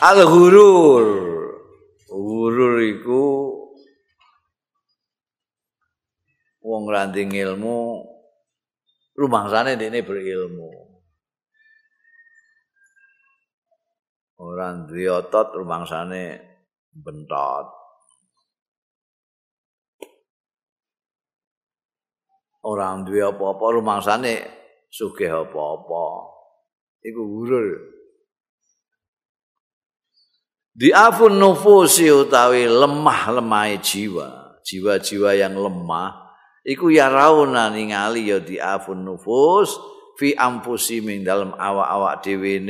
Al-ghurur. Ghurur iku wong ranting ilmu rumangsane dene berilmu. Ora duwe otot rumangsane bentot. Orang duwe apa-apa rumangsane sugih apa-apa. Iku ghurur. Diafun nufusi utawi lemah lemah jiwa, jiwa-jiwa yang lemah, iku ya rauna ningali ya diafun nufus fi ampusi ming dalam awak-awak dhewe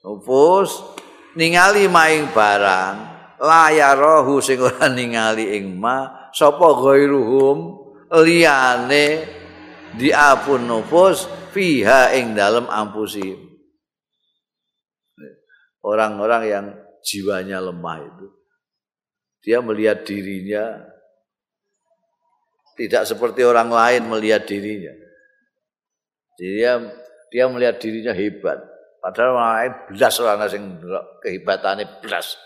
nufus ningali maing barang layarahu sing ora ningali ing ma sapa ghairuhum liyane diafun nufus fiha ing dalam ampusi orang-orang yang jiwanya lemah itu. Dia melihat dirinya tidak seperti orang lain melihat dirinya. Dia dia melihat dirinya hebat. Padahal orang lain belas orang sing kehebatannya belas.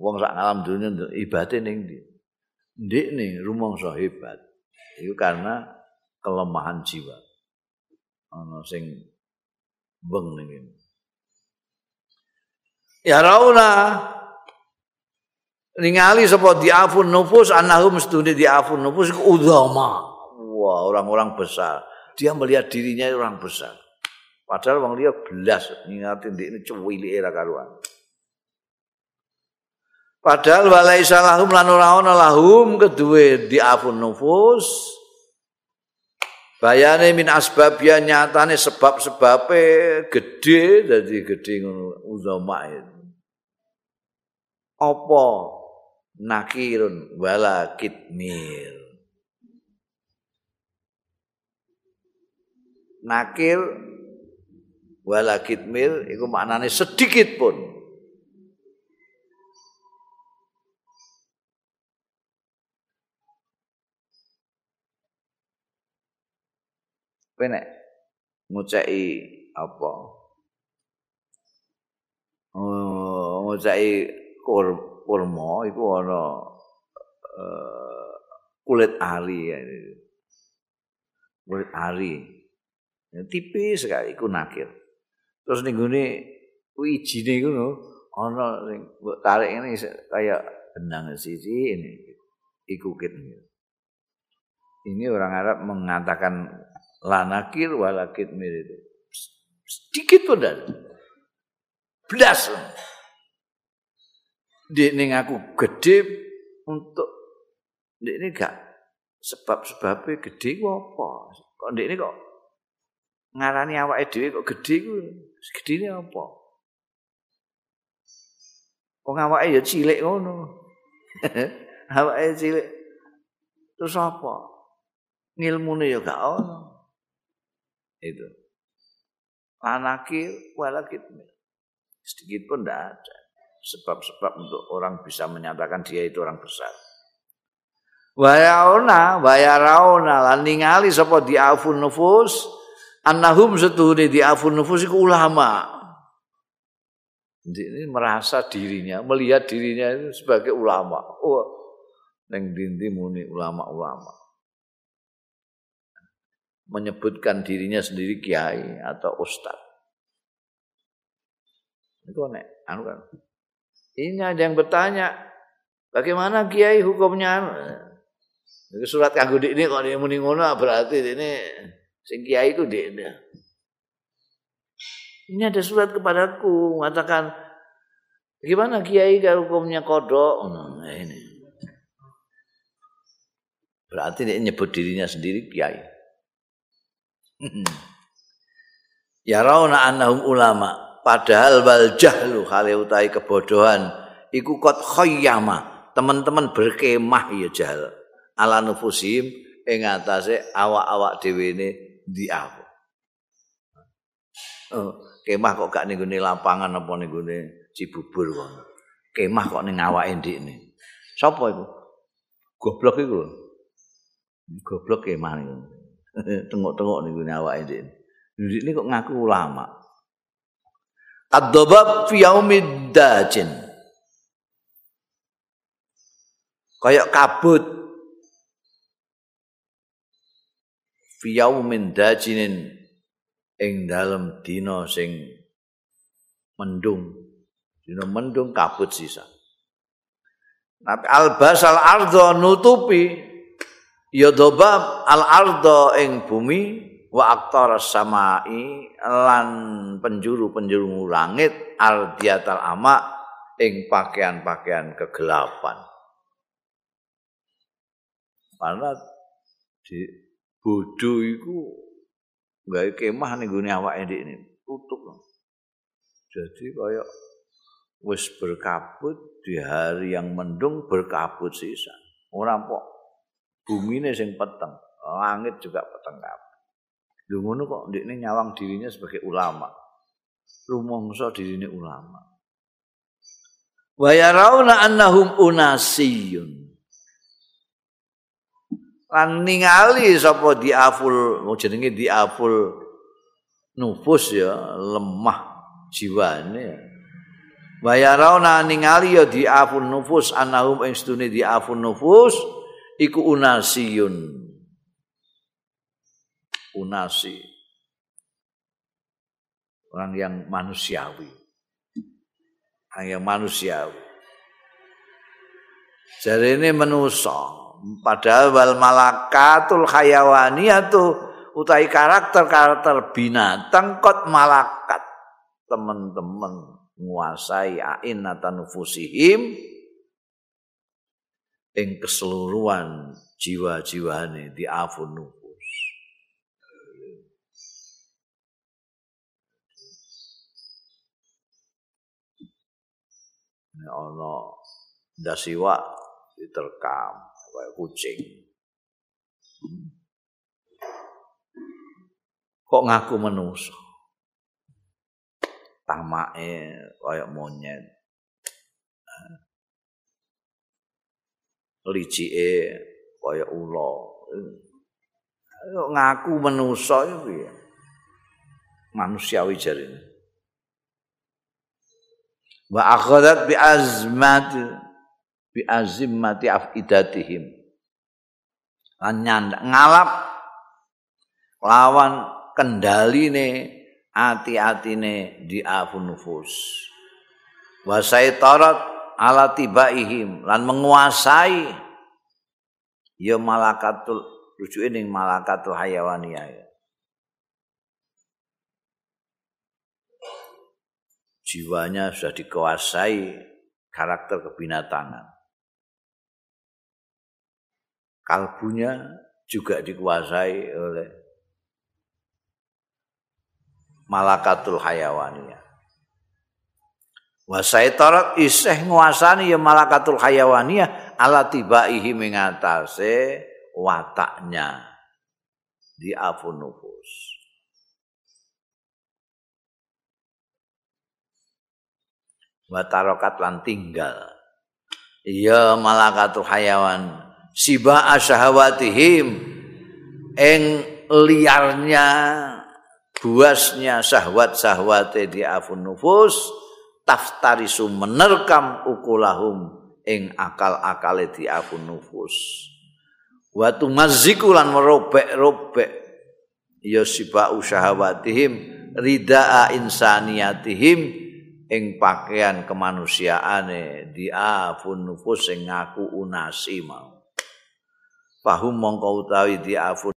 Wong sak alam dunia ibadah ning ndi? Ndik ning rumangsa hebat. Itu karena kelemahan jiwa. Ana sing beng ning ya rauna. Ningali sapa diafun nufus annahum studi diafun nufus udama wah orang-orang besar. Dia melihat dirinya orang besar. Padahal wong liya belas ngingatin ini cuwili era karuan. Padahal walai salahum lan ora ana lahum kedue diafun nufus. Bayane min asbab ya nyatane sebab-sebabe gede dadi gede ngono uzama itu. Apa? Nakirun wala kitmir nakir wala kitmir itu maknanya sedikit pun. Penek ngucai apa? Oh ngucai kur, kurma iku ana uh, kulit ari ya. kulit ari. Ya, tipis sekali iku nakir. Terus ning gone wijine iku no ana sing tarik ini kayak benang sisi ini iku kit. Ini orang Arab mengatakan lanakir walakit mir itu sedikit pun dan belas Dek ning aku gede untuk dek ini gak sebab-sebabnya gede apa? Kok dek ini kok ngarani awake dhewe kok gede gede ini apa? Kok awake ya cilik ngono. awake cilik. Terus apa? Ngilmune ya gak ono. Itu. Anakir walakit sedikit pun ndak ada. Sebab-sebab untuk orang bisa menyatakan dia itu orang besar. Wayauna, wayarauna, lan ningali sapa diafun nufus, annahum setuhune diafun nufus iku ulama. Ini merasa dirinya, melihat dirinya itu sebagai ulama. Oh, neng dinti muni ulama-ulama. Menyebutkan dirinya sendiri kiai atau ustad. Itu nek, anu kan. Ini ada yang bertanya, bagaimana kiai hukumnya? Ini surat kanggo ini kalau dia muni ngono berarti ini sing kiai itu dia. Ini ada surat kepadaku mengatakan gimana kiai kalau hukumnya kodok? Nah, ini. Berarti dia nyebut dirinya sendiri kiai. ya rauna annahum ulama padahal wal jahlu hale utahi kebodohan. Iku kot khayyama. Teman-teman berkemah ya jahal. Ala nufusim ing atase awak-awak dhewe ne di aku. Oh, kemah kok gak ning lapangan apa ning Cibubur kok. Kemah kok ning awake ndikne sapa iku? Goblok iku goblok kemah niku. Tengok-tengok ning awake ndikne ndikne kok ngaku ulama Ad-dabab fi yaumid dajin. Kayak kabut. Fi yaumin dajinin ing dalem dina sing mendung. Dina mendung kabut sisa. Tapi albasal ardo nutupi ya dobab al ardo ing bumi wa aktar samai lan penjuru-penjuru langit ardiatal ama ing pakaian-pakaian kegelapan karena di bodho iku gawe kemah ning gone awake ndek ini tutup. Jadi kaya wis berkabut di hari yang mendung berkabut sisa. Ora kok bumine sing peteng, langit juga peteng kabeh. Lho ngono kok ndekne nyawang dirinya sebagai ulama. Rumangsa dirine ulama. Wa yarawna annahum unasiyun. lan ningali sapa diaful mau jenenge diaful nufus ya lemah jiwane bayarauna ningali ya diaful nufus anahum ing sedune diaful nufus iku unasiyun unasi orang yang manusiawi. Orang yang manusiawi. Jadi ini menusa. Padahal wal malakatul hayawaniyatu utai karakter-karakter binatang kot malakat. Teman-teman menguasai ainatan nufusihim ing keseluruhan jiwa-jiwane di ono dasiwa diterkam. kaya kucing. Kok ngaku manusa? Tamake kaya monyet. Licike kaya ula. Kok ngaku manusa piye? Manusiawi jarine. Wa akhadat bi azmati bi azimmati afidatihim. Lan ngalap lawan kendaline ati-atine di afun nufus wa saitarat ala tibaihim lan menguasai ya malakatul rujuke ning malakatul hayawaniyah jiwanya sudah dikuasai karakter kebinatangan kalbunya juga dikuasai oleh malakatul hayawaniyah. Wa saitarat isih nguasani ya malakatul hayawaniyah ala tibaihi mengatase wataknya di nufus. Wa tarokat lan tinggal. Ya malakatul hayawan. Siba asyahawatihim. Eng liarnya buasnya syahwat-syahwate di afun nufus taftarisu menerkam ukulahum ing akal-akale di afun nufus. Watu mazikulan merobek-robek. Ya siba usyahawatihim ridaa insaniyatihim ing pakaian kemanusiaane di afun nufus sing ngaku unasi mau. Fahum mongko utawi diafun